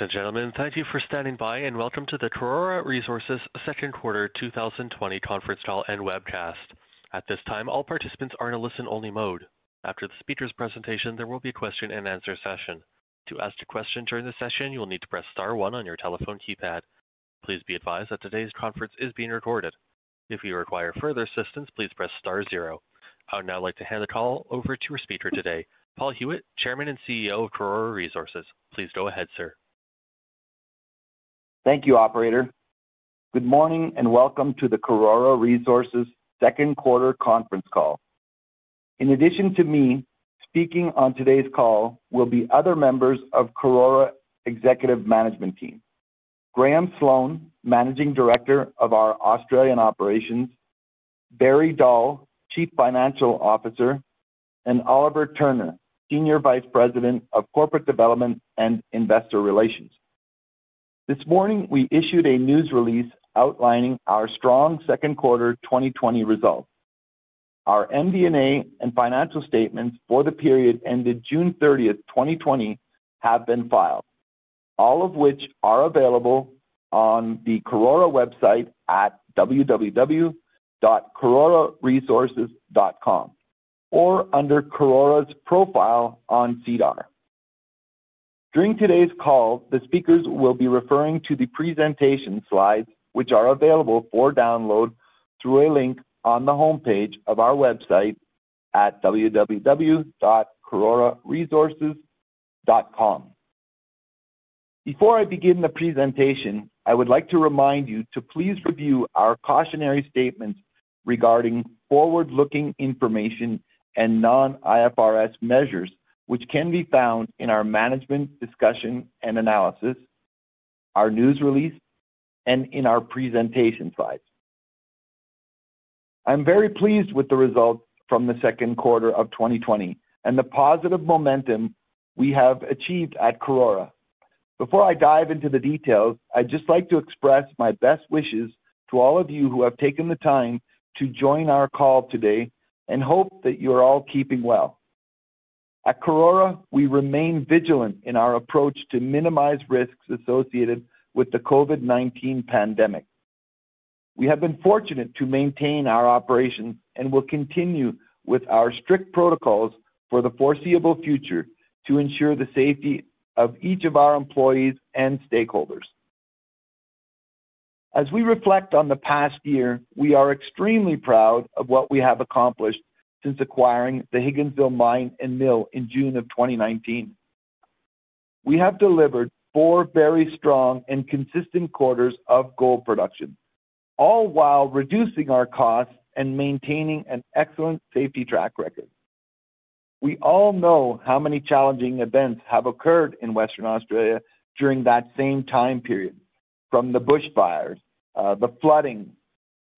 And gentlemen, thank you for standing by and welcome to the Karora Resources second quarter 2020 conference call and webcast. At this time, all participants are in a listen-only mode. After the speaker's presentation, there will be a question and answer session. To ask a question during the session, you will need to press star one on your telephone keypad. Please be advised that today's conference is being recorded. If you require further assistance, please press star zero. I would now like to hand the call over to our speaker today, Paul Huet, Chairman and CEO of Karora Resources. Please go ahead, sir. Thank you, operator. Good morning and welcome to the Karora Resources second quarter conference call. In addition to me, speaking on today's call will be other members of Karora executive management team. Graham Sloan, Managing Director of our Australian operations, Barry Dahl, Chief Financial Officer, and Oliver Turner, Senior Vice President of Corporate Development and Investor Relations. This morning, we issued a news release outlining our strong second quarter 2020 results. Our MD&A and financial statements for the period ended June 30th, 2020, have been filed, all of which are available on the Karora website at www.karoraresources.com or under Karora's profile on SEDAR. During today's call, the speakers will be referring to the presentation slides, which are available for download through a link on the homepage of our website at www.karoraresources.com. Before I begin the presentation, I would like to remind you to please review our cautionary statements regarding forward-looking information and non-IFRS measures, which can be found in our management discussion and analysis, our news release, and in our presentation slides. I'm very pleased with the results from the second quarter of 2020 and the positive momentum we have achieved at Karora. Before I dive into the details, I'd just like to express my best wishes to all of you who have taken the time to join our call today and hope that you're all keeping well. At Karora, we remain vigilant in our approach to minimize risks associated with the COVID-19 pandemic. We have been fortunate to maintain our operations and will continue with our strict protocols for the foreseeable future to ensure the safety of each of our employees and stakeholders. As we reflect on the past year, we are extremely proud of what we have accomplished since acquiring the Higginsville mine and mill in June of 2019. We have delivered four very strong and consistent quarters of gold production, all while reducing our costs and maintaining an excellent safety track record. We all know how many challenging events have occurred in Western Australia during that same time period, from the bushfires, uh, the flooding,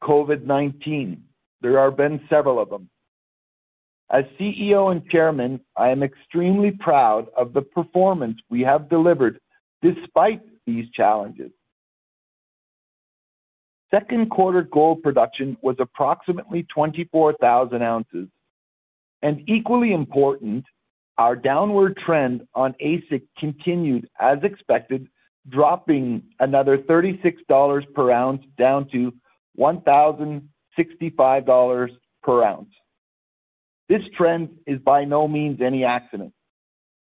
COVID-19. There have been several of them. As CEO and Chairman, I am extremely proud of the performance we have delivered despite these challenges. Second quarter gold production was approximately 24,000 ounces. And equally important, our downward trend on AISC continued as expected, dropping another $36 per ounce down to $1,065 per ounce. This trend is by no means any accident.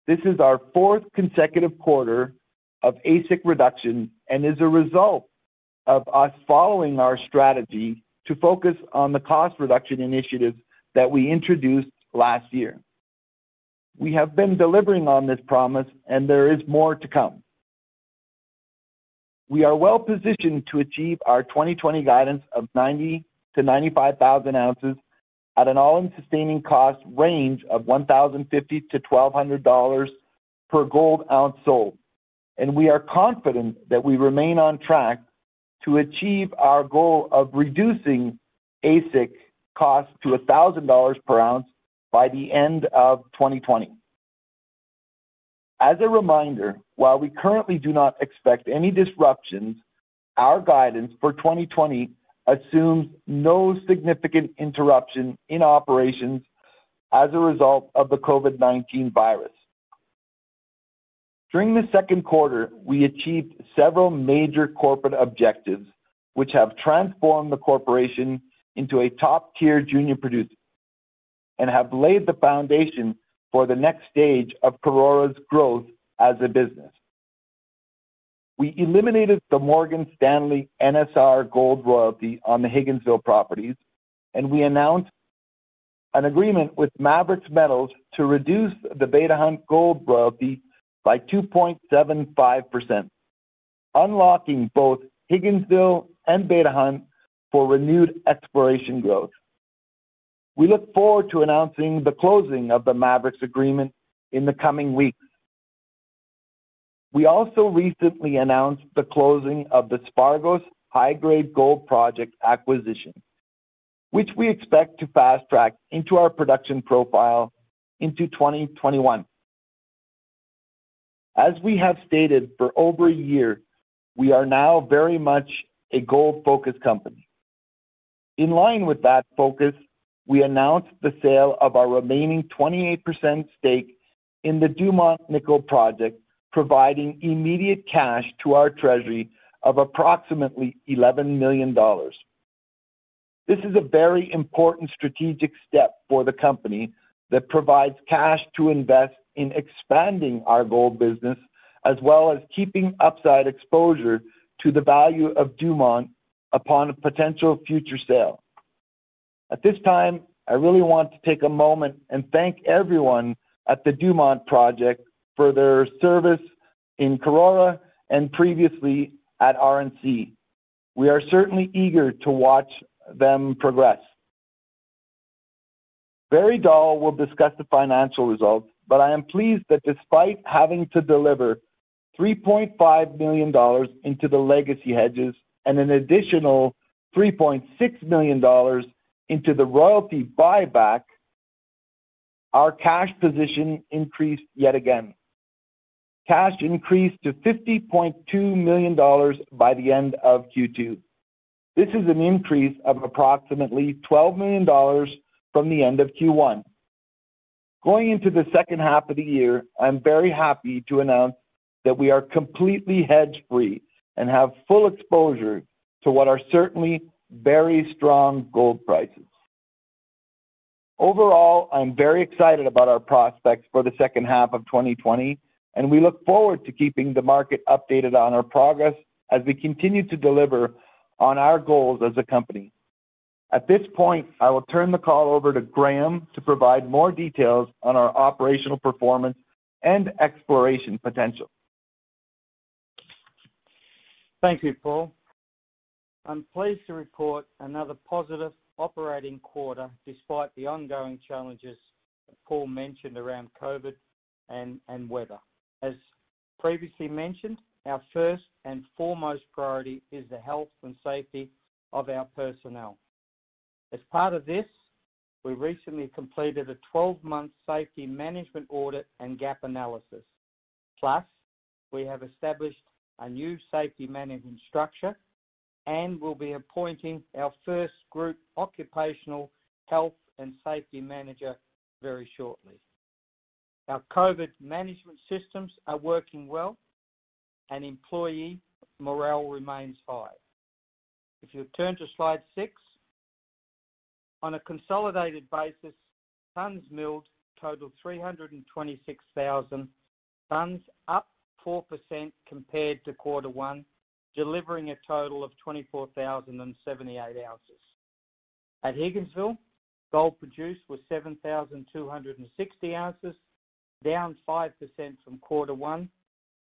This is our fourth consecutive quarter of AISC reduction and is a result of us following our strategy to focus on the cost reduction initiatives that we introduced last year. We have been delivering on this promise, and there is more to come. We are well-positioned to achieve our 2020 guidance of 90,000-95,000 ounces at an all-in sustaining cost range of $1,050-$1,200 per gold ounce sold, and we are confident that we remain on track to achieve our goal of reducing AISC costs to $1,000 per ounce by the end of 2020. As a reminder, while we currently do not expect any disruptions, our guidance for 2020 assumes no significant interruption in operations as a result of the COVID-19 virus. During the second quarter, we achieved several major corporate objectives, which have transformed the corporation into a top-tier junior producer and have laid the foundation for the next stage of Karora's growth as a business. We eliminated the Morgan Stanley NSR gold royalty on the Higginsville properties, and we announced an agreement with Maverix Metals to reduce the Beta Hunt gold royalty by 2.75%, unlocking both Higginsville and Beta Hunt for renewed exploration growth. We look forward to announcing the closing of the Maverix agreement in the coming weeks. We also recently announced the closing of the Spargos high-grade gold project acquisition, which we expect to fast-track into our production profile into 2021. As we have stated for over a year, we are now very much a gold-focused company. In line with that focus, we announced the sale of our remaining 28% stake in the Dumont Nickel Project, providing immediate cash to our treasury of approximately $11 million. This is a very important strategic step for the company that provides cash to invest in expanding our gold business, as well as keeping upside exposure to the value of Dumont upon a potential future sale. At this time, I really want to take a moment and thank everyone at the Dumont Project for their service in Karora and previously at RNC. We are certainly eager to watch them progress. Barry Dahl will discuss the financial results, but I am pleased that despite having to deliver $3.5 million into the legacy hedges and an additional $3.6 million into the royalty buyback, our cash position increased yet again. Cash increased to $50.2 million by the end of Q2. This is an increase of approximately $12 million from the end of Q1. Going into the second half of the year, I'm very happy to announce that we are completely hedge-free and have full exposure to what are certainly very strong gold prices. Overall, I'm very excited about our prospects for the second half of 2020, and we look forward to keeping the market updated on our progress as we continue to deliver on our goals as a company. At this point, I will turn the call over to Graham to provide more details on our operational performance and exploration potential. Thank you, Paul. I'm pleased to report another positive operating quarter despite the ongoing challenges Paul mentioned around COVID and weather. As previously mentioned, our first and foremost priority is the health and safety of our personnel. As part of this, we recently completed a 12-month safety management audit and gap analysis. Plus, we have established a new safety management structure and will be appointing our first group occupational health and safety manager very shortly. Our COVID management systems are working well, and employee morale remains high. If you turn to slide six, on a consolidated basis, tons milled totaled 326,000 tons, up 4% compared to quarter one, delivering a total of 24,078 ounces. At Higginsville, gold produced was 7,260 ounces, down 5% from quarter one,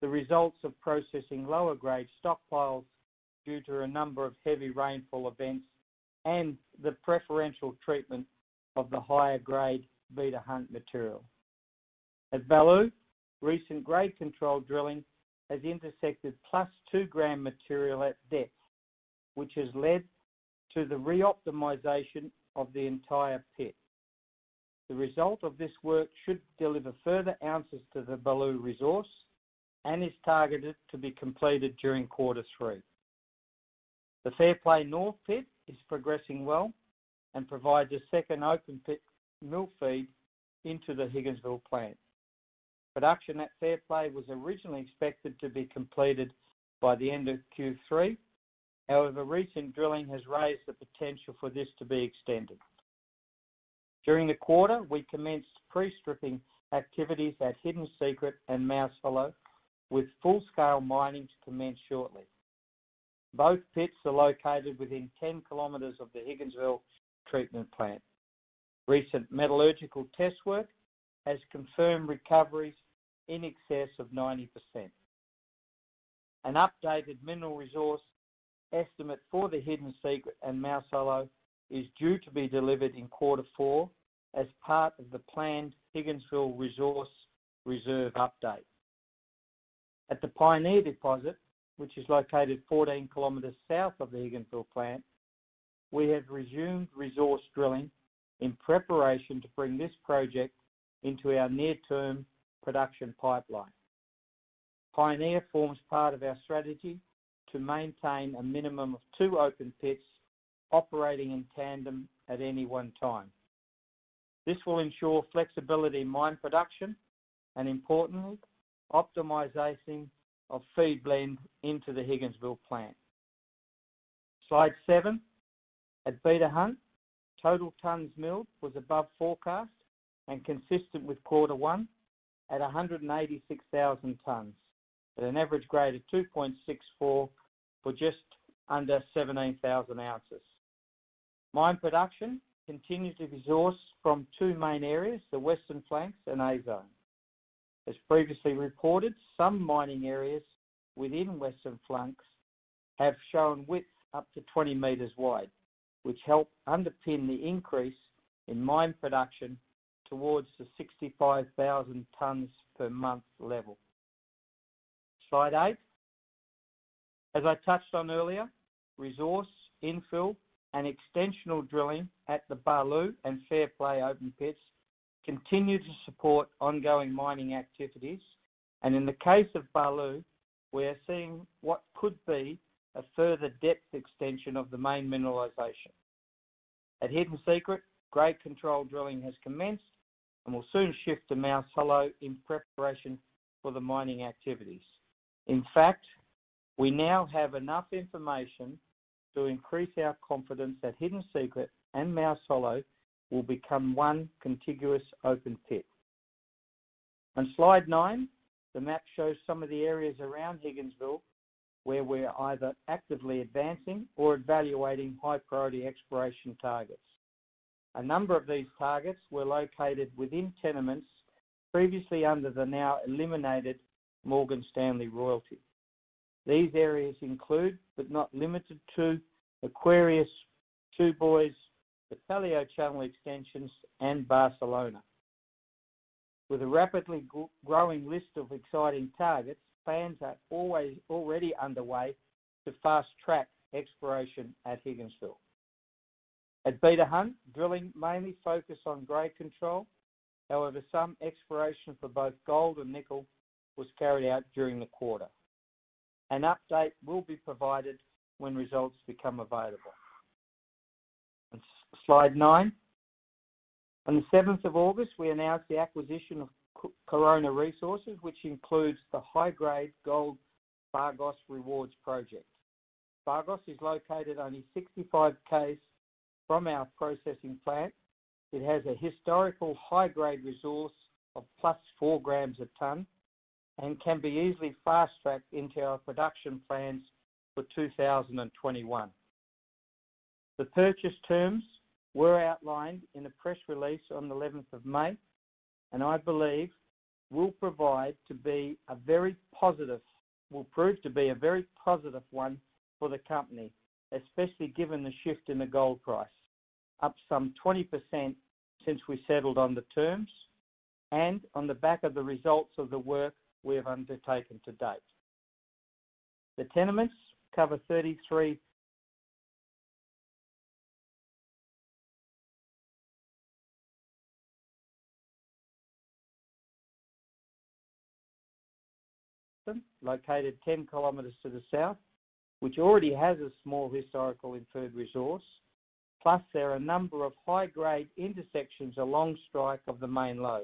the results of processing lower-grade stockpiles due to a number of heavy rainfall events and the preferential treatment of the higher-grade Beta Hunt material. At Baloo, recent grade control drilling has intersected plus 2 gram material at depth, which has led to the reoptimization of the entire pit. The result of this work should deliver further ounces to the Baloo resource and is targeted to be completed during quarter three. The Fairplay North pit is progressing well and provides a second open pit mill feed into the Higginsville plant. Production at Fairplay was originally expected to be completed by the end of Q3. However, recent drilling has raised the potential for this to be extended. During the quarter, we commenced pre-stripping activities at Hidden Secret and Mouse Hollow, with full-scale mining to commence shortly. Both pits are located within 10 kilometers of the Higginsville treatment plant. Recent metallurgical test work has confirmed recoveries in excess of 90%. An updated mineral resource estimate for the Hidden Secret and Mouse Hollow is due to be delivered in quarter four as part of the planned Higginsville resource reserve update. At the Pioneer deposit, which is located 14 kilometers south of the Higginsville plant, we have resumed resource drilling in preparation to bring this project into our near-term production pipeline. Pioneer forms part of our strategy to maintain a minimum of two open pits operating in tandem at any one time. This will ensure flexibility in mine production and, importantly, optimization of feed blend into the Higginsville plant. Slide seven. At Beta Hunt, total tons milled was above forecast and consistent with quarter one at 186,000 tons at an average grade of 2.64 for just under 17,000 ounces. Mine production continues to be sourced from two main areas, the Western Flanks and A Zone. As previously reported, some mining areas within Western Flanks have shown widths up to 20 meters wide, which help underpin the increase in mine production towards the 65,000 tons per month level. Slide eight. As I touched on earlier, resource infill and extensional drilling at the Baloo and Fairplay open pits continue to support ongoing mining activities. And in the case of Baloo, we are seeing what could be a further depth extension of the main mineralization. At Hidden Secret, grade control drilling has commenced and will soon shift to Mouse Hollow in preparation for the mining activities. In fact, we now have enough information to increase our confidence that Hidden Secret and Mouse Hollow will become one contiguous open pit. On slide nine, the map shows some of the areas around Higginsville where we're either actively advancing or evaluating high-priority exploration targets. A number of these targets were located within tenements previously under the now eliminated Morgan Stanley royalty. These areas include, but not limited to, Aquarius, Two Boys, the Paleo Channel extensions, and Barcelona. With a rapidly growing list of exciting targets, plans are always already underway to fast-track exploration at Higginsville. At Beta Hunt, drilling mainly focused on grade control. However, some exploration for both gold and nickel was carried out during the quarter. An update will be provided when results become available. Slide nine. On the 7th of August, we announced the acquisition of Corona Resources, which includes the high-grade gold Spargos Rewards project. Spargos is located only 65 km from our processing plant. It has a historical high-grade resource of +4 grams a ton and can be easily fast-tracked into our production plans for 2021. The purchase terms were outlined in a press release on the 11th of May, and I believe will prove to be a very positive one for the company, especially given the shift in the gold price, up some 20% since we settled on the terms and on the back of the results of the work we have undertaken to date. The tenements cover 33 located 10 kilometres to the south, which already has a small historical inferred resource. Plus, there are a number of high-grade intersections along strike of the main lode.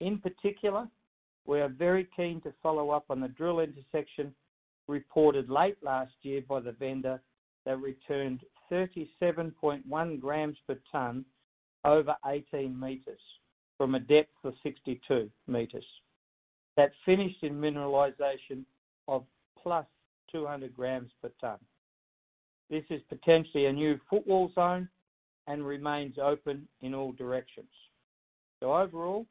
In particular, we are very keen to follow up on the drill intersection reported late last year by the vendor that returned 37.1 grams per tonne over 18 metres from a depth of 62 metres. That finished in mineralisation of plus 200 grams per tonne. This is potentially a new footwall zone and remains open in all directions. So overall,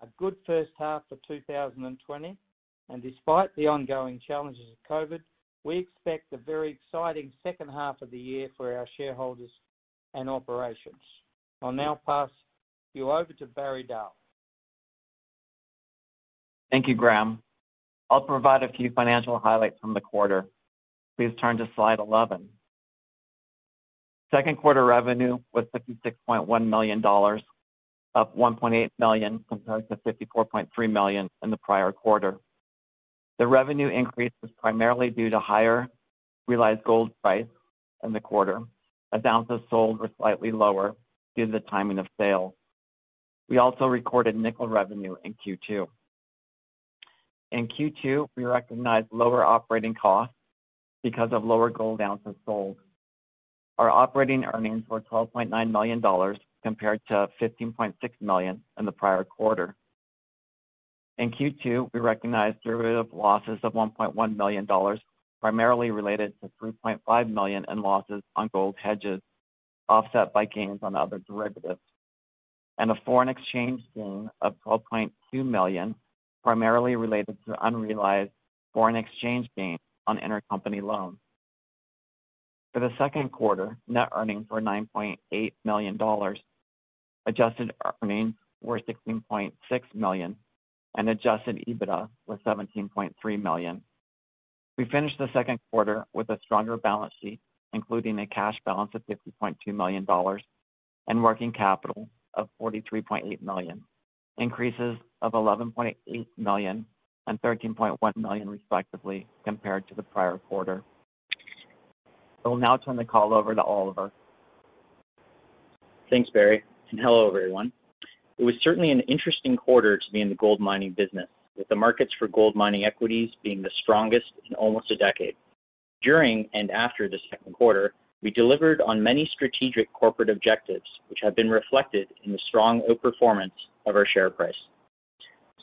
a good first half of 2020, and despite the ongoing challenges of COVID, we expect a very exciting second half of the year for our shareholders and operations. I'll now pass you over to Barry Dahl. Thank you, Graham. I'll provide a few financial highlights from the quarter. Please turn to slide 11. Second quarter revenue was $56.1 million, up 1.8 million compared to 54.3 million in the prior quarter. The revenue increase was primarily due to higher realized gold price in the quarter, as ounces sold were slightly lower due to the timing of sales. We also recorded nickel revenue in Q2. In Q2, we recognized lower operating costs because of lower gold ounces sold. Our operating earnings were $12.9 million compared to 15.6 million in the prior quarter. In Q2, we recognized derivative losses of $1.1 million, primarily related to 3.5 million in losses on gold hedges, offset by gains on other derivatives, and a foreign exchange gain of 12.2 million, primarily related to unrealized foreign exchange gains on intercompany loans. For the second quarter, net earnings were $9.8 million. Adjusted earnings were $16.6 million, and adjusted EBITDA was 17.3 million. We finished the second quarter with a stronger balance sheet, including a cash balance of $50.2 million and working capital of 43.8 million, increases of $11.8 million and $13.1 million respectively compared to the prior quarter. I will now turn the call over to Oliver. Thanks, Barry, and hello, everyone. It was certainly an interesting quarter to be in the gold mining business, with the markets for gold mining equities being the strongest in almost a decade. During and after the second quarter, we delivered on many strategic corporate objectives, which have been reflected in the strong outperformance of our share price.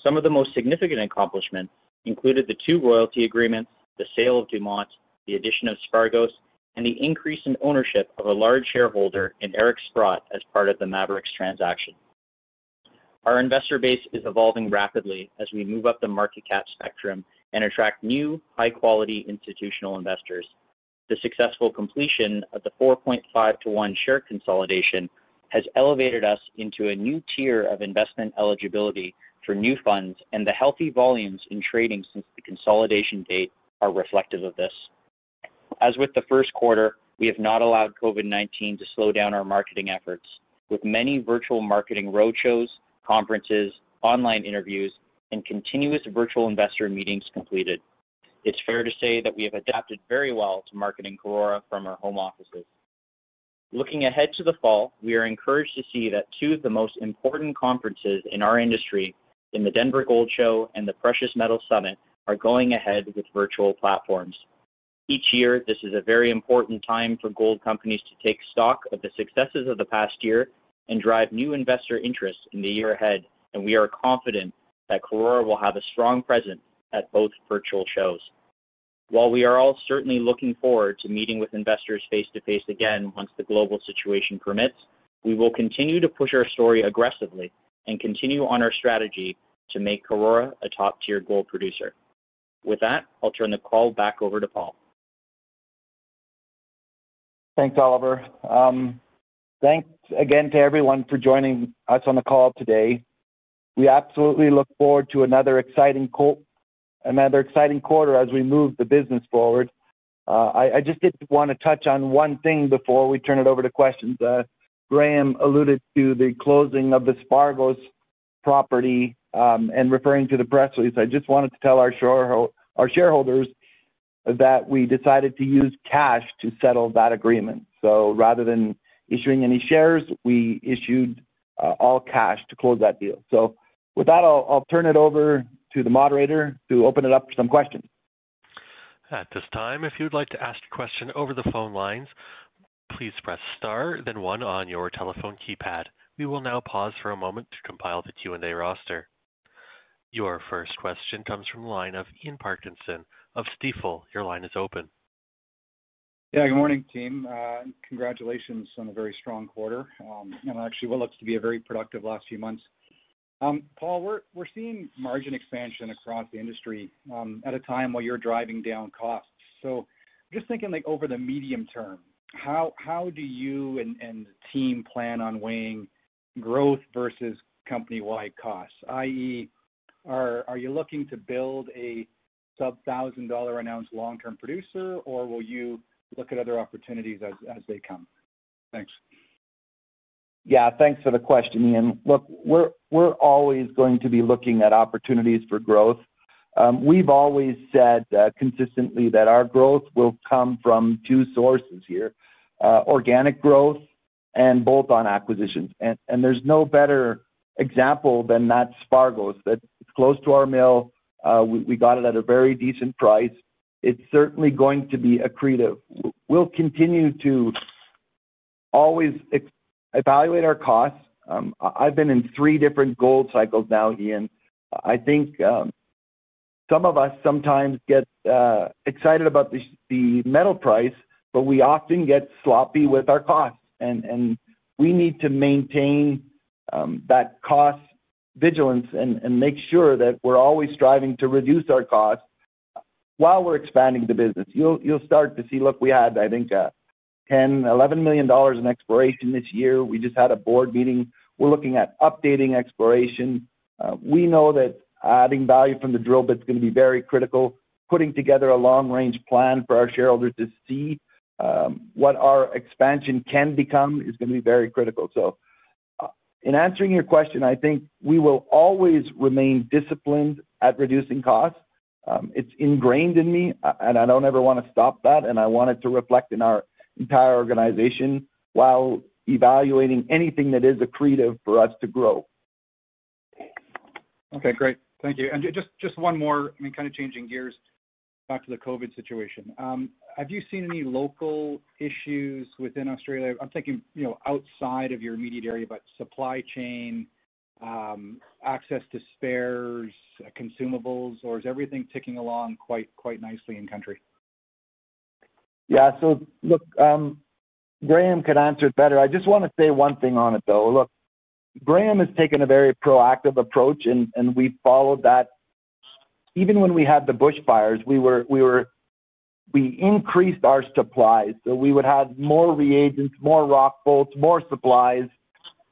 Some of the most significant accomplishments included the two royalty agreements, the sale of Dumont, the addition of Spargos, and the increase in ownership of a large shareholder in Eric Sprott as part of the Maverix transaction. Our investor base is evolving rapidly as we move up the market cap spectrum and attract new, high-quality institutional investors. The successful completion of the 4.5 to 1 share consolidation has elevated us into a new tier of investment eligibility for new funds, and the healthy volumes in trading since the consolidation date are reflective of this. As with the first quarter, we have not allowed COVID-19 to slow down our marketing efforts, with many virtual marketing roadshows, conferences, online interviews, and continuous virtual investor meetings completed. It's fair to say that we have adapted very well to marketing Karora from our home offices. Looking ahead to the fall, we are encouraged to see that two of the most important conferences in our industry, in the Denver Gold Show and the Precious Metals Summit, are going ahead with virtual platforms. Each year, this is a very important time for gold companies to take stock of the successes of the past year and drive new investor interest in the year ahead, and we are confident that Karora will have a strong presence at both virtual shows. While we are all certainly looking forward to meeting with investors face-to-face again once the global situation permits, we will continue to push our story aggressively and continue on our strategy to make Karora a top-tier gold producer. With that, I'll turn the call back over to Paul. Thanks, Oliver. Um, thanks again to everyone for joining us on the call today. We absolutely look forward to another exciting quarter as we move the business forward. Uh, I, just did want to touch on one thing before we turn it over to questions. Uh, Graham alluded to the closing of the Spargos property um, and referring to the press release. I just wanted to tell our shareholders that we decided to use cash to settle that agreement. So rather than issuing any shares, we issued uh, all cash to close that deal. So with that, I'll, turn it over to the moderator to open it up for some questions. At this time, if you'd like to ask a question over the phone lines, please press star, then one on your telephone keypad. We will now pause for a moment to compile the Q&A roster. Your first question comes from the line of Ian Parkinson of Stifel. Your line is open. Yeah, good morning, team. Uh, congratulations on a very strong quarter, um, and actually what looks to be a very productive last few months. Um, Paul, we're we're seeing margin expansion across the industry um, at a time while you're driving down costs. So, just thinking like over the medium term, how how do you and, and the team plan on weighing growth versus company-wide costs? I.e., are are you looking to build a sub thousand dollar announced long-term producer, or will you look at other opportunities as they come? Thanks. Yeah, thanks for the question, Ian. Look, we're always going to be looking at opportunities for growth. Um, we've always said uh, consistently that our growth will come from two sources here: uh, organic growth and bolt-on acquisitions. There's no better example than that Spargos that's close to our mill. Uh, we got it at a very decent price. It's certainly going to be accretive. We'll continue to always evaluate our costs. Um, I've been in three different gold cycles now, Ian. I think um, some of us sometimes get uh, excited about the, metal price, but we often get sloppy with our costs, and we need to maintain um, that cost vigilance and make sure that we're always striving to reduce our costs while we're expanding the business. You'll you'll start to see. Look, we had I think uh, 10, 11 million dollars in exploration this year. We just had a board meeting. We're looking at updating exploration. Uh, we know that adding value from the drill bit is going to be very critical. Putting together a long range plan for our shareholders to see um, what our expansion can become is going to be very critical. So in answering your question, I think we will always remain disciplined at reducing costs. Um, it's ingrained in me, and I don't ever want to stop that, and I want it to reflect in our entire organization while evaluating anything that is accretive for us to grow. Okay, great. Thank you. And just just one more, I mean, kind of changing gears back to the COVID situation. Um, have you seen any local issues within Australia? I'm thinking, you know, outside of your immediate area, but supply chain, um, access to spares, uh, consumables, or is everything ticking along quite quite nicely in country? Yeah. So look, um, Graham could answer it better. I just want to say one thing on it, though. Look, Graham has taken a very proactive approach, and and we followed that even when we had the bushfires, we were we were we increased our supplies. So we would have more reagents, more rock bolts, more supplies,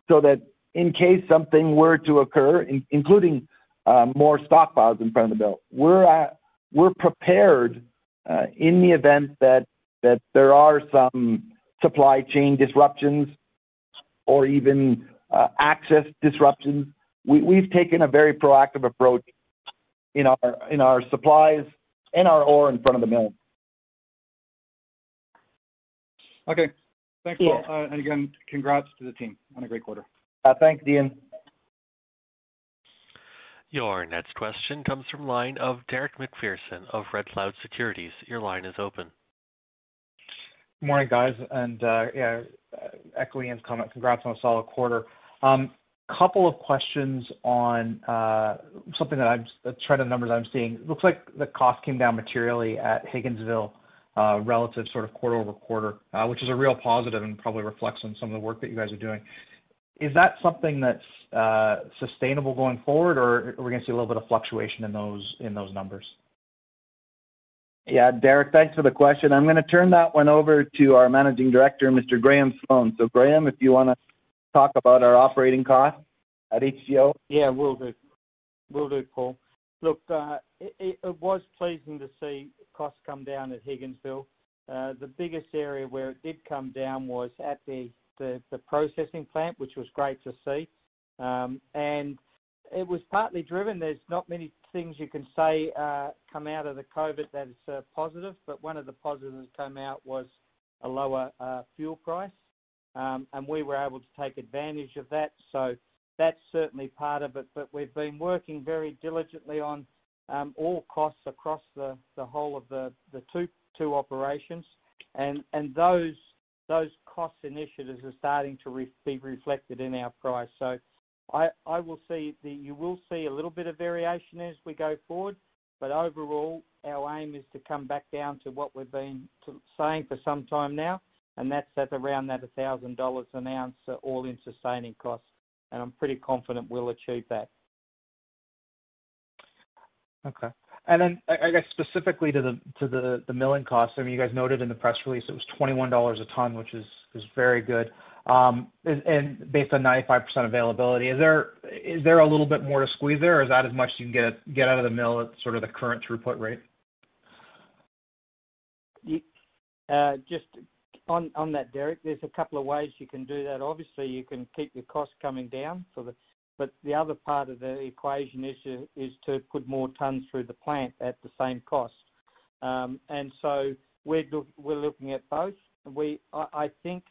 so that in case something were to occur, in, including uh, more stockpiles in front of the mill, we're at, we're prepared uh, in the event that that there are some supply chain disruptions or even uh, access disruptions. We, we've taken a very proactive approach in our in our supplies and our ore in front of the mill. Okay. Thanks, yeah. Paul. Uh, and again, congrats to the team on a great quarter. Uh, thanks, Ian. Your next question comes from line of Derek McPherson of Red Cloud Securities. Your line is open. Good morning, guys. And uh, yeah, echo Ian's comment. Congrats on a solid quarter. Um, couple of questions on uh, something that I'm the trend of numbers I'm seeing. It looks like the cost came down materially at Higginsville uh, relative sort of quarter-over-quarter, uh, which is a real positive and probably reflects on some of the work that you guys are doing. Is that something that's uh, sustainable going forward, or are we gonna see a little bit of fluctuation in those in those numbers? Yeah, Derek, thanks for the question. I'm gonna turn that one over to our Managing Director, Mr. Graham Sloan. So Graham, if you wanna talk about our operating costs at HGO? Yeah, will do. Will do, Paul. Look, uh, it was pleasing to see costs come down at Higginsville. Uh, the biggest area where it did come down was at the processing plant, which was great to see. Um, and it was partly driven. There's not many things you can say come out of the COVID that is positive, but one of the positives that came out was a lower fuel price. Um, and we were able to take advantage of that. So that's certainly part of it. But we've been working very diligently on all costs across the the whole of the the two two operations. And and those cost initiatives are starting to be reflected in our price. So I will see that you will see a little bit of variation as we go forward, but overall, our aim is to come back down to what we've been saying for some time now, and that's at around that $1,000 an ounce uh, all-in sustaining costs. And I'm pretty confident we'll achieve that. Okay. I I guess specifically to the to the the milling costs, I mean you guys noted in the press release it was $21 a ton, which is is very good. Um, and based on 95% availability, is there is there a little bit more to squeeze there, or is that as much you can get get out of the mill at sort of the current throughput rate? Uh, just on on that, Derek, there's a couple of ways you can do that. Obviously, you can keep your costs coming down. For the other part of the equation is to put more tons through the plant at the same cost. Um, and so we're looking at both. I think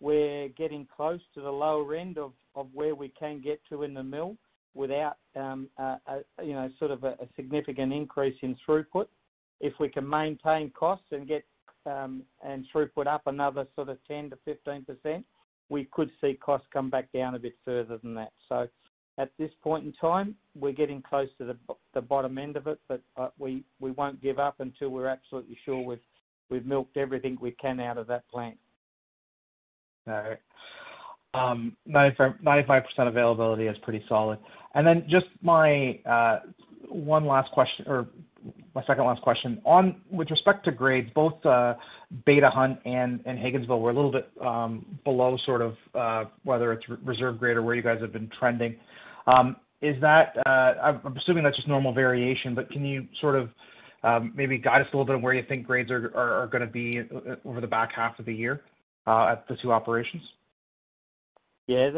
we're getting close to the lower end of where we can get to in the mill without sort of a significant increase in throughput. If we can maintain costs and get throughput up another sort of 10%-15%, we could see costs come back down a bit further than that. At this point in time, we're getting close to the bottom end of it, but uh, we we won't give up until we're absolutely sure we've we've milked everything we can out of that plant. All right. Um, 95% availability is pretty solid. And then just my uh, one last question, or my second last question. On with respect to grades, both uh, Beta Hunt and Higginsville were a little bit um, below sort of uh, whether it's reserve grade or where you guys have been trending. Um is that uh I'm assuming that's just normal variation, but can you sort of um, maybe guide us a little bit on where you think grades are going to be uh, over the back half of the year at the two operations? Yeah.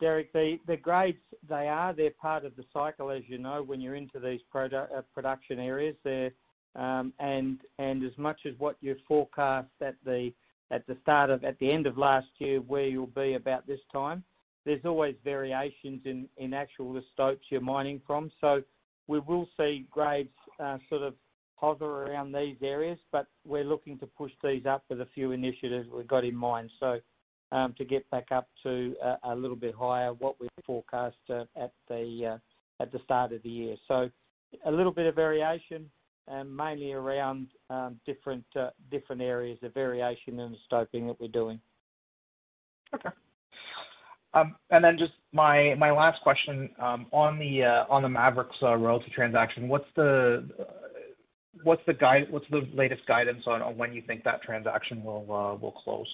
Derek, the the grades, they're they're part of the cycle, as you know, when you're into these production areas. There um and and as much as what you forecast at the at the start of, at the end of last year, where you'll be about this time, there's always variations in in actual the stopes you're mining from. So we will see grades sort of hover around these areas, but we're looking to push these up with a few initiatives we've got in mind. To get back up to a little bit higher, what we forecast at the uh at the start of the year. So a little bit of variation, and mainly around um different different areas of variation in the stoping that we're doing. Okay. Um and then just my my last question, um on the Maverix royalty transaction, what's the uh what's the guid what's the latest guidance on when you think that transaction will will close?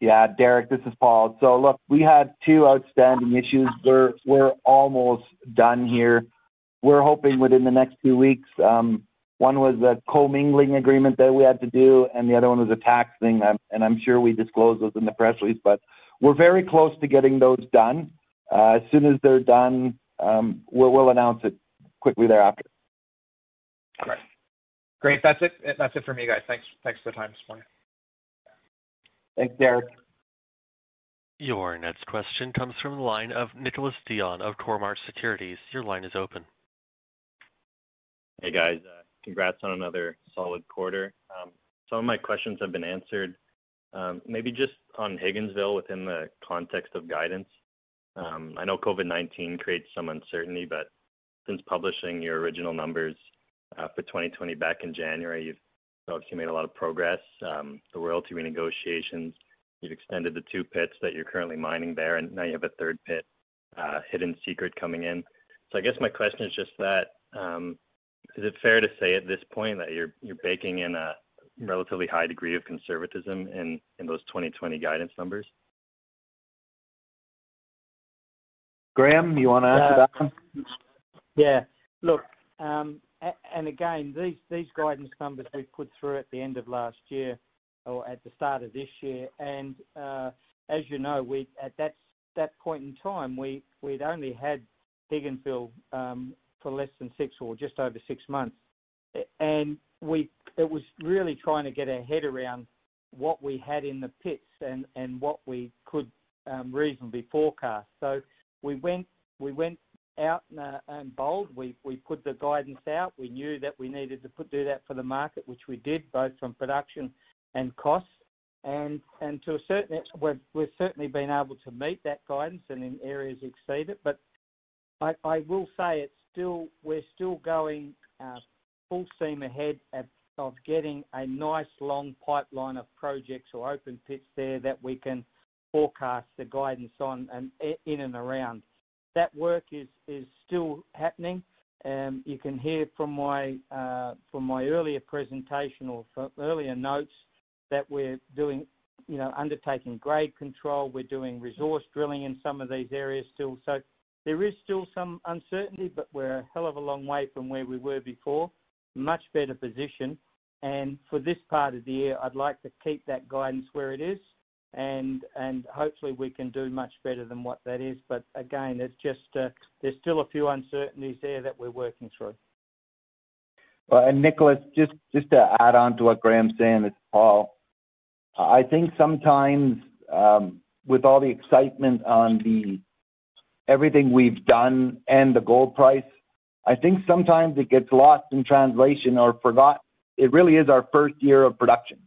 Yeah, Derek, this is Paul. So look, we had two outstanding issues. We're almost done here. We're hoping within the next two weeks. Um, one was a commingling agreement that we had to do, and the other one was a tax thing, and I'm sure we disclosed those in the press release. But we're very close to getting those done. Uh, as soon as they're done, um, we'll announce it quickly thereafter. Great. Great. That's it That's it for me, guys. Thanks. Thanks for the time this morning. Thanks, Derek. Your next question comes from the line of Nicholas Dion of Cormark Securities. Your line is open. Hey, guys. Uh, congrats on another solid quarter. Um, some of my questions have been answered. Um, maybe just on Higginsville within the context of guidance. Um, I know COVID-19 creates some uncertainty, but since publishing your original numbers uh, for 2020 back in January, you've obviously made a lot of progress. Um, the royalty renegotiations, you've extended the two pits that you're currently mining there, and now you have a third pit, uh, Hidden Secret, coming in. So I guess my question is just that, um, is it fair to say at this point that you're you're baking in a relatively high degree of conservatism in in those 2020 guidance numbers? Graham, you want to answer that one? Uh, yeah. Look, um, and again, these these guidance numbers we put through at the end of last year or at the start of this year, and uh, as you know, we at that that point in time we we'd only had Higginsville um, for less than six or just over six months, and we it was really trying to get our head around what we had in the pits and and what we could um, reasonably forecast. So we went we went out uh, and bold. We we put the guidance out. We knew that we needed to put do that for the market, which we did, both from production and costs. And and to a certain extent, we've we've certainly been able to meet that guidance and in areas exceed it. But I, I will say it's still we're still going uh, full steam ahead at, of getting a nice long pipeline of projects or open pits there that we can forecast the guidance on and in and around that work is is still happening. Um, you can hear from my uh, from my earlier presentation or from earlier notes that we're doing, you know, undertaking grade control. We're doing resource drilling in some of these areas still. So there is still some uncertainty, but we're a hell of a long way from where we were before. Much better position. And for this part of the year, I'd like to keep that guidance where it is and and hopefully we can do much better than what that is. But again, it's just uh, there's still a few uncertainties there that we're working through. Well, and Nicholas, just just to add on to what Graham's saying, it's Paul. I think sometimes um, with all the excitement on the everything we've done and the gold price, I think sometimes it gets lost in translation or forgot. It really is our first year of production.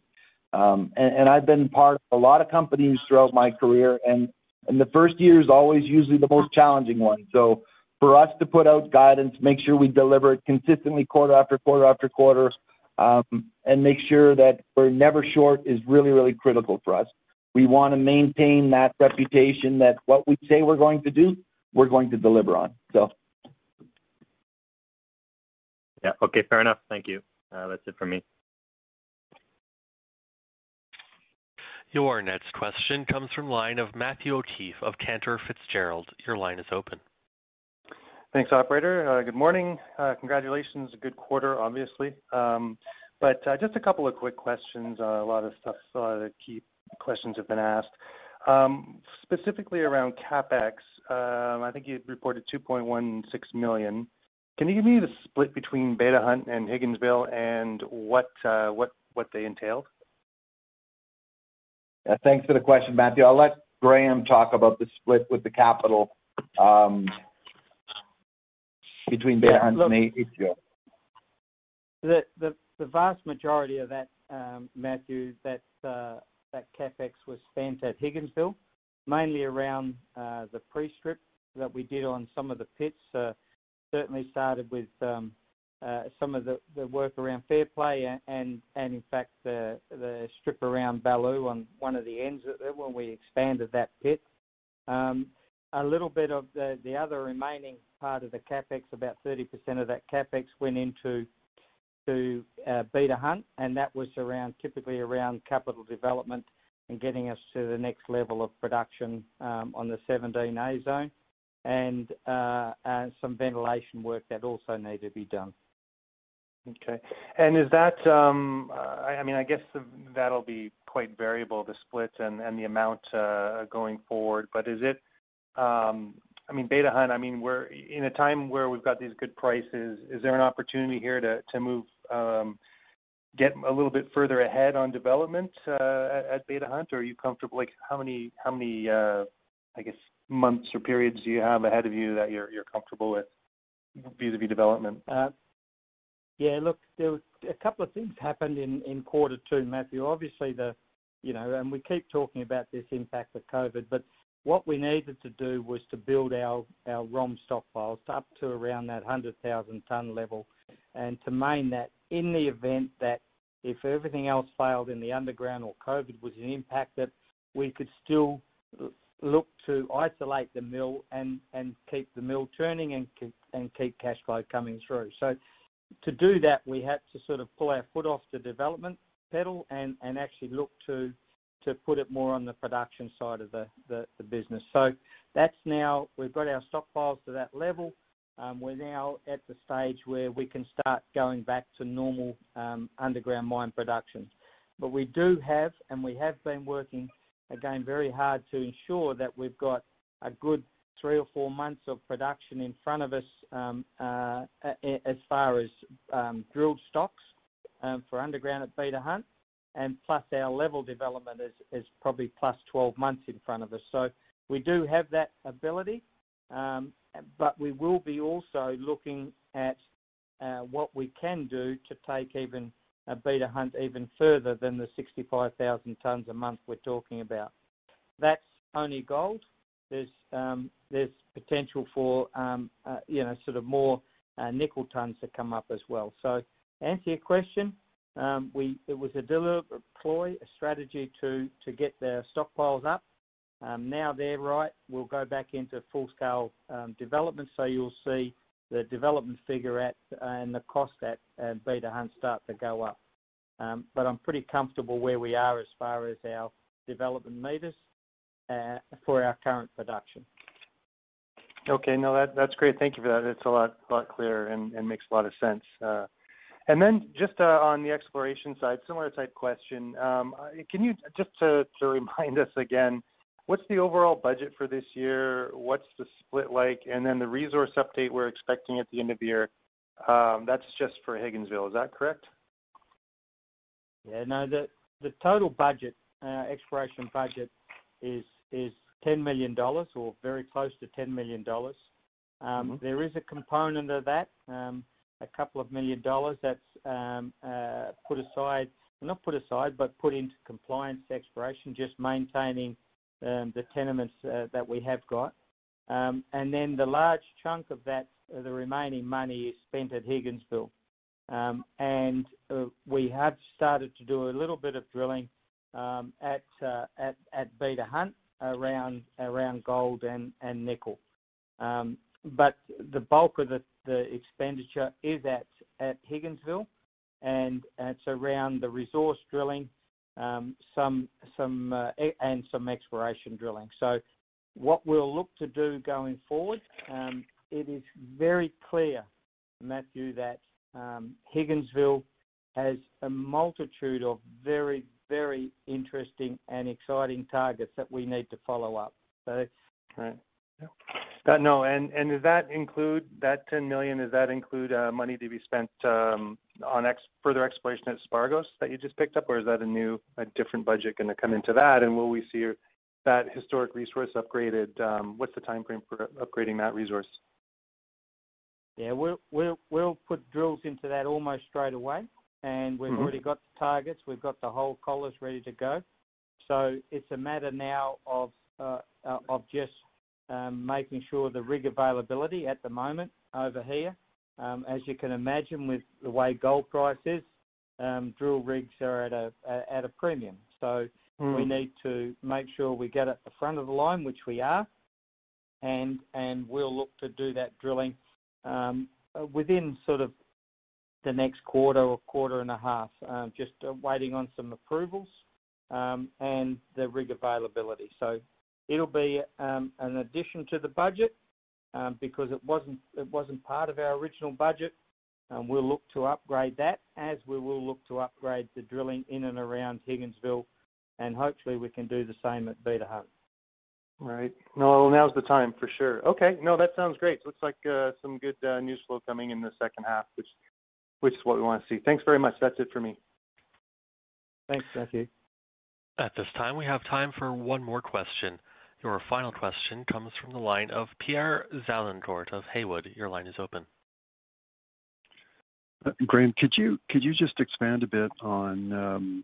Um, and, and I've been part of a lot of companies throughout my career, and, and the first year is always usually the most challenging one. So for us to put out guidance, make sure we deliver it consistently quarter after quarter after quarter, um, and make sure that we're never short is really, really critical for us. We want to maintain that reputation that what we say we're going to do, we're going to deliver on. So. Yeah. Okay. Fair enough. Thank you. Uh, that's it for me. Your next question comes from line of Matthew O'Keefe of Cantor Fitzgerald. Your line is open. Thanks, operator. Uh, good morning. Uh, congratulations. Good quarter, obviously. Um, but uh, just a couple of quick questions. A lot of stuff, a lot of key questions have been asked. Um, specifically around capex, um, I think you reported 2.16 million. Can you give me the split between Beta Hunt and Higginsville and what they entailed? Uh, thanks for the question, Matthew. I'll let Graham talk about the split with the capital um, between Beta Hunt and HGO. The vast majority of that, um, Matthew, that uh, CapEx was spent at Higginsville, mainly around uh, the pre-strip that we did on some of the pits. Certainly started with um, uh, some of the, the work around Fairplay and, and, and in fact the, the strip around Baloo on one of the ends when we expanded that pit. Um, a little bit of the, the other remaining part of the capex, about 30% of that capex went into to uh, Beta Hunt, and that was around typically around capital development and getting us to the next level of production um, on the 17A zone, and uh, and some ventilation work that also needed to be done. Okay. And is that, um, uh, I mean, I guess that'll be quite variable, the split and, and the amount uh, going forward. But is it, um, I mean, Beta Hunt, I mean, we're in a time where we've got these good prices. Is there an opportunity here to, to move, um, get a little bit further ahead on development uh, at, Beta Hunt? Or are you comfortable, like how many, how many, uh, I guess, months or periods do you have ahead of you that you're, you're comfortable with vis-a-vis development? Yeah, look, there were a couple of things happened in, in quarter two, Matthew. Obviously, the, you know, and we keep talking about this impact of COVID, but what we needed to do was to build our, our ROM stockpiles up to around that 100,000 tonne level and to main that in the event that if everything else failed in the underground or COVID was an impact, that we could still look to isolate the mill and, and keep the mill turning and, and keep cash flow coming through. So to do that, we had to sort of pull our foot off the development pedal and, and actually look to to put it more on the production side of the, the, the business. So that's now we've got our stockpiles to that level. Um, we're now at the stage where we can start going back to normal um, underground mine production. But we do have, and we have been working, again, very hard to ensure that we've got a good three or four months of production in front of us um, uh, as far as um, drilled stocks um, for underground at Beta Hunt, and plus our level development is probably plus 12 months in front of us. So we do have that ability, but we will be also looking at uh, what we can do to take even a Beta Hunt even further than the 65,000 tons a month we're talking about. That's only gold. Um, there's potential for um uh you know sort of more uh, nickel tons to come up as well. So answer your question, Um we it was a deliberate ploy, a strategy to to get the stockpiles up. Um, now they're right, we'll go back into full-scale um, development, so you'll see the development figure at uh, and the cost at uh, Beta Hunt start to go up. But I'm pretty comfortable where we are as far as our development meters for our current production. Okay. No, that's great. Thank you for that. It's a lot clearer and makes a lot of sense. Uh, and then just on the exploration side, similar type question. Can you, just to remind us again, what's the overall budget for this year? What's the split like? And then the resource update we're expecting at the end of the year, that's just for Higginsville, is that correct? Yeah, no, the total budget, uh, exploration budget is $10 million or very close to $10 million. Um, mm-hmm. There is a component of that, um, a couple of million dollars that's um, uh, put aside, not put aside, but put into compliance exploration, just maintaining the tenements uh, that we have got. And then the large chunk of that, uh, the remaining money is spent at Higginsville. And we have started to do a little bit of drilling at, at, at Beta Hunt around around gold and and nickel. Um, but the bulk of the the expenditure is at at Higginsville, and it's around the resource drilling um, some some uh, and some exploration drilling. So, what we'll look to do going forward, um, it is very clear, Matthew, that um, Higginsville has a multitude of very interesting and exciting targets that we need to follow up. So, right. Uh, no, and and does that include, that 10 million, does that include uh, money to be spent um, on further exploration at Spargos that you just picked up, or is that a new, a different budget going to come into that? And will we see that historic resource upgraded? Um, what's the timeframe for upgrading that resource? Yeah, we'll put drills into that almost straight away. And we've mm-hmm. already got the targets. We've got the whole collars ready to go. So it's a matter now of uh, uh, of just um, making sure the rig availability at the moment over here. Um, as you can imagine with the way gold price is, um, drill rigs are at a at a premium. So hmm. we need to make sure we get at the front of the line, which we are, and and we'll look to do that drilling within the next quarter or quarter and a half. Um, just uh, waiting on some approvals um, and the rig availability. So it'll be um, an addition to the budget because it wasn't it wasn't part of our original budget. We'll look to upgrade that as we will look to upgrade the drilling in and around Higginsville, and hopefully we can do the same at Beta Hunt. Right. No, now's the time for sure. Okay. No, that sounds great. Looks like uh, some good uh, news flow coming in the second half, which is what we want to see. Thanks very much. That's it for me. Thanks, Matthew. At this time, we have time for one more question. Your final question comes from the line of Pierre Vaillancourt of Haywood. Your line is open. Graham, could you just expand a bit on um,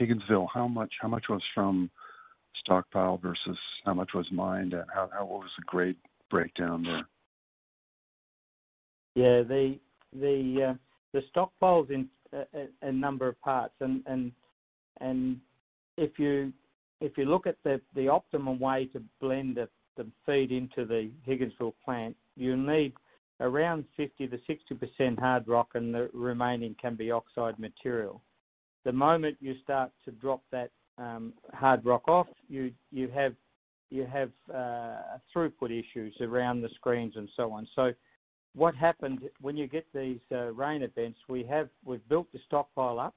Higginsville? How much was from stockpile versus how much was mined, and what was the grade breakdown there? Yeah. Uh, The stockpile's in uh, uh, a number of parts. And if you look at the optimum way to blend the feed into the Higginsville plant, you need around 50%-60% hard rock, and the remaining can be oxide material. The moment you start to drop that um, hard rock off, you have uh, throughput issues around the screens and so on. What happened when you get these uh, rain events? We have we've built the stockpile up,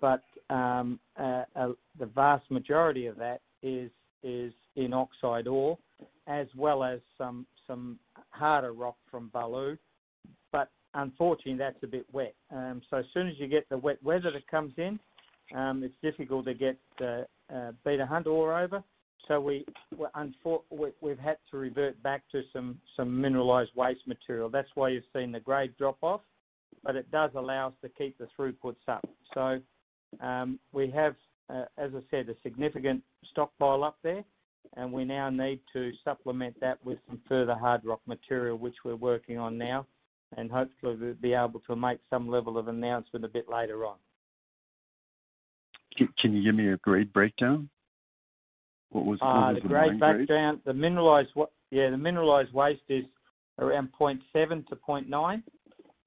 but um, uh, uh, the vast majority of that is is in oxide ore, as well as some some harder rock from Baloo. But unfortunately, that's a bit wet. Um, so as soon as you get the wet weather that comes in, um, it's difficult to get uh, uh, Beta Hunt ore over. So we, we've had to revert back to some, some mineralised waste material. That's why you've seen the grade drop off, but it does allow us to keep the throughputs up. So um, we have, uh, as I said, a significant stockpile up there, and we now need to supplement that with some further hard rock material, which we're working on now, and hopefully we'll be able to make some level of announcement a bit later on. Can you give me a grade breakdown? What was, uh, the, grade background, the mineralised, yeah, the mineralised waste is around 0.7 to 0.9,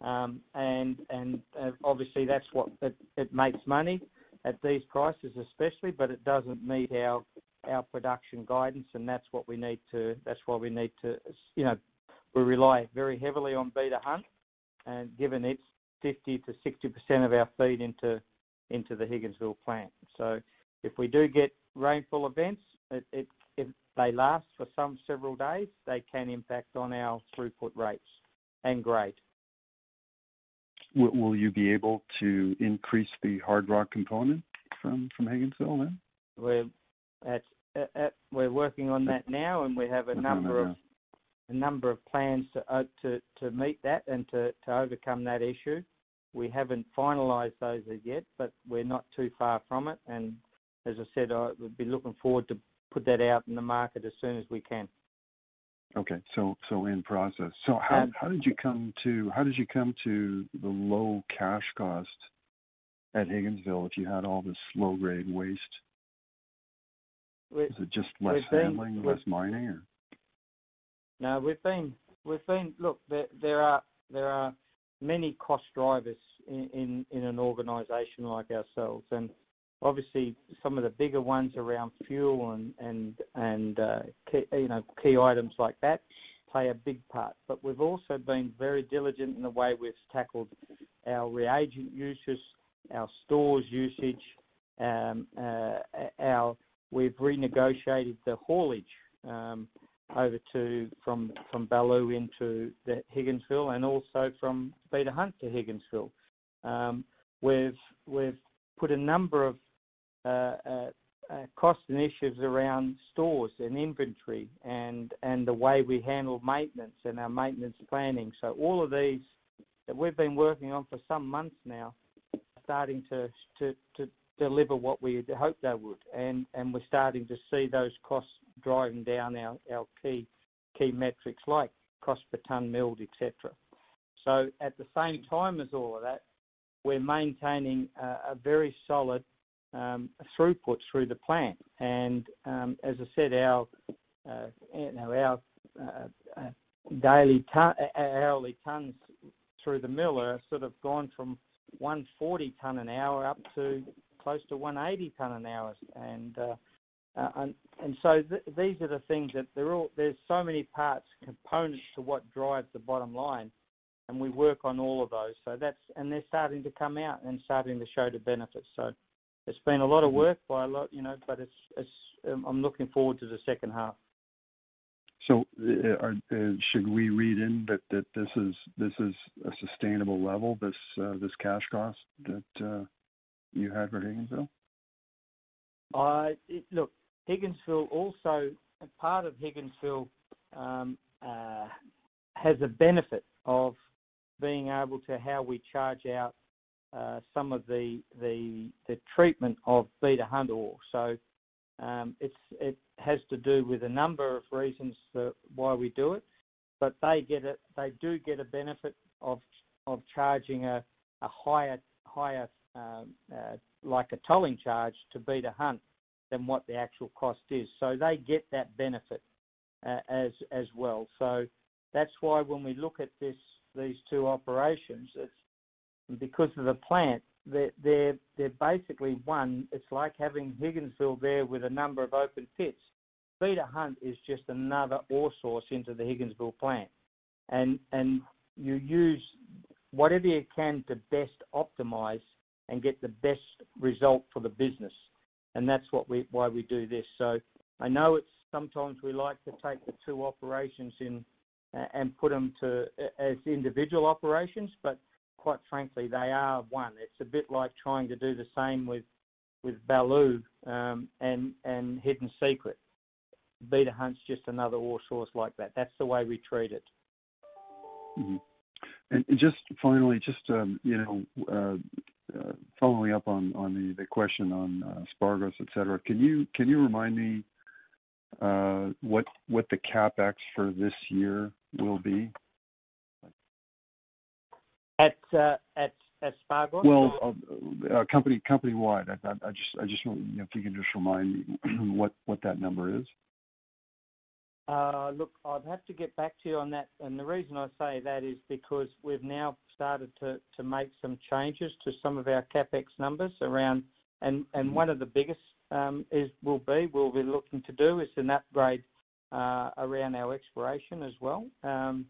um, and and uh, obviously that's what it, it makes money at these prices, especially, but it doesn't meet our our production guidance, and that's what we need to. That's why we need to, you know, we rely very heavily on Beta Hunt, and given it's 50 to 60 percent of our feed into into the Higginsville plant. So if we do get rainfall events, it, it, if they last for some several days, they can impact on our throughput rates and grade. Will, you be able to increase the hard rock component from from Higginsville then? We're at, at, at, we're working on that now, and we have a number of a number of plans to uh, to to meet that and to to overcome that issue. We haven't finalised those as yet, but we're not too far from it. And as I said, I would be looking forward to put that out in the market as soon as we can. Okay, so so in process. So how Um, how did you come to how did you come to the low cash cost at Higginsville if you had all this low grade waste? Is it just less been- handling, less mining, or No, we've been we've been look there there are there are many cost drivers in in, in an organisation like ourselves, and obviously some of the bigger ones around fuel and and and uh, key, you know key items like that play a big part. But we've also been very diligent in the way we've tackled our reagent uses, our stores usage, um, uh, our we've renegotiated the haulage. Um, over to from from Baloo into the Higginsville and also from Beta Hunt to Higginsville. Um, we've we've put a number of Uh, uh, uh, cost initiatives around stores and inventory and the way we handle maintenance and our maintenance planning. So all of these that we've been working on for some months now, are starting to deliver what we had hoped they would, and we're starting to see those costs driving down our, key key metrics like cost per tonne milled, etc. So at the same time as all of that, we're maintaining a very solid um, throughput through the plant. And um, as I said, our uh, you know our uh, uh, daily ton, hourly tons through the mill are sort of gone from 140 ton an hour up to close to 180 ton an hour, and uh, uh, and, and so th- these are the things that they're all. There's so many parts, components to what drives the bottom line, and we work on all of those. So that's and they're starting to come out and starting to show the benefits. So it's been a lot of work by a lot, you know, but it's it's. Um, I'm looking forward to the second half. so uh, are, uh, should we read in that, that this is this is a sustainable level this uh, this cash cost that uh, you had for Higginsville? Uh, it, look, Higginsville also, part of Higginsville um, uh, has a benefit of being able to how we charge out uh, some of the, the the treatment of beta hunt ore. So um, it has to do with a number of reasons why we do it, but they get it. They do get a benefit of of charging a, a higher higher um, uh, like a tolling charge to beta hunt than what the actual cost is. So they get that benefit uh, as as well. So that's why when we look at this these two operations, it's because of the plant. They're, they're they're basically one. It's like having Higginsville there with a number of open pits. Beta Hunt is just another ore source into the Higginsville plant, and and you use whatever you can to best optimize and get the best result for the business. And that's what we why we do this. So I know it's sometimes we like to take the two operations in and put them to as individual operations, but quite frankly, they are one. It's a bit like trying to do the same with with Baloo um, and and Hidden Secret. Beta Hunt's just another ore source like that. That's the way we treat it. Mm-hmm. And just finally, just um, you know, uh, uh, following up on on the, the question on uh, Spargos, et cetera. Can you can you remind me uh, what what the capex for this year will be? At uh, at at Spargos? Well, uh, uh, company company wide. I, I, I just I just you know, if you can just remind me what what that number is. Uh, look, I'd have to get back to you on that, and the reason I say that is because we've now started to, to make some changes to some of our capex numbers around, and, and mm-hmm. one of the biggest um, is will be we'll be looking to do is an upgrade uh, around our exploration as well. Um,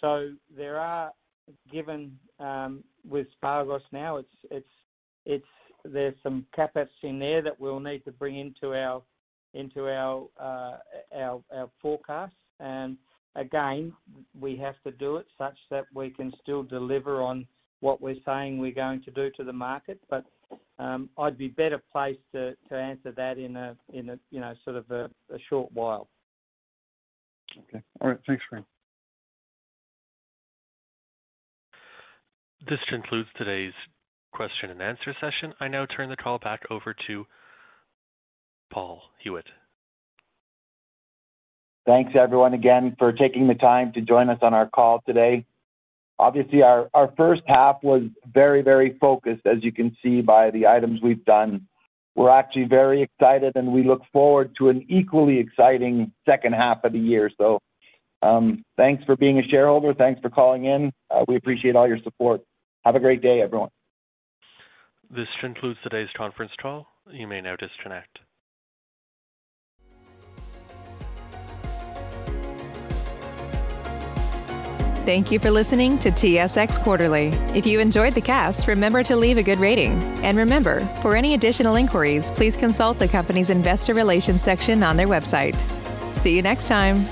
so there are given um, with Spargos now, it's it's it's there's some capex in there that we'll need to bring into our into our uh, our our. And again, we have to do it such that we can still deliver on what we're saying we're going to do to the market. But um, I'd be better placed to, to answer that in a in a you know sort of a, a short while. Okay. All right. Thanks, Frank. This concludes today's question and answer session. I now turn the call back over to Paul Huet. Thanks, everyone, again for taking the time to join us on our call today. Obviously, our, our first half was very, very focused, as you can see by the items we've done. We're actually very excited, and we look forward to an equally exciting second half of the year. So, um, thanks for being a shareholder. Thanks for calling in. Uh, we appreciate all your support. Have a great day, everyone. This concludes today's conference call. You may now disconnect. Thank you for listening to TSX Quarterly. If you enjoyed the cast, remember to leave a good rating. And remember, for any additional inquiries, please consult the company's investor relations section on their website. See you next time.